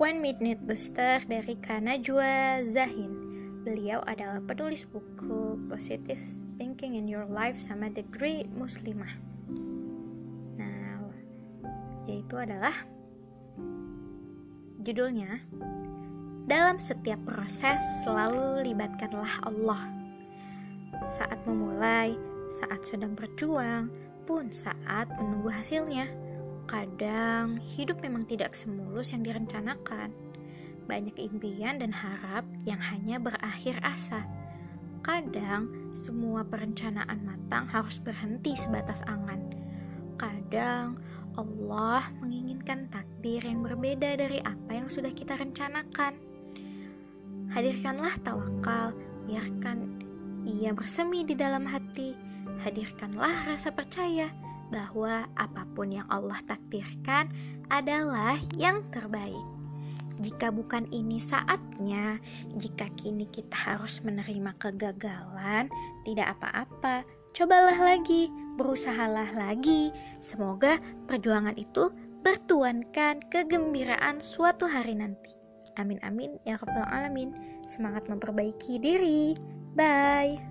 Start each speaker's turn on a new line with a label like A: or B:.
A: One Minute Booster dari Kanajwa Zahin. Beliau adalah penulis buku Positive Thinking in Your Life sama The Great Muslimah. Nah, yaitu adalah judulnya Dalam setiap proses selalu libatkanlah Allah. Saat memulai, saat sedang berjuang, pun saat menunggu hasilnya. Kadang hidup memang tidak semulus yang direncanakan. Banyak impian dan harap yang hanya berakhir asa. Kadang semua perencanaan matang harus berhenti sebatas angan. Kadang Allah menginginkan takdir yang berbeda dari apa yang sudah kita rencanakan. Hadirkanlah tawakal, biarkan ia bersemi di dalam hati. Hadirkanlah rasa percaya bahwa apa pun yang Allah takdirkan adalah yang terbaik. Jika bukan ini saatnya, jika kini kita harus menerima kegagalan, tidak apa-apa. Cobalah lagi, berusahalah lagi. Semoga perjuangan itu bertuankan kegembiraan suatu hari nanti. Amin amin ya rabbal alamin. Semangat memperbaiki diri. Bye.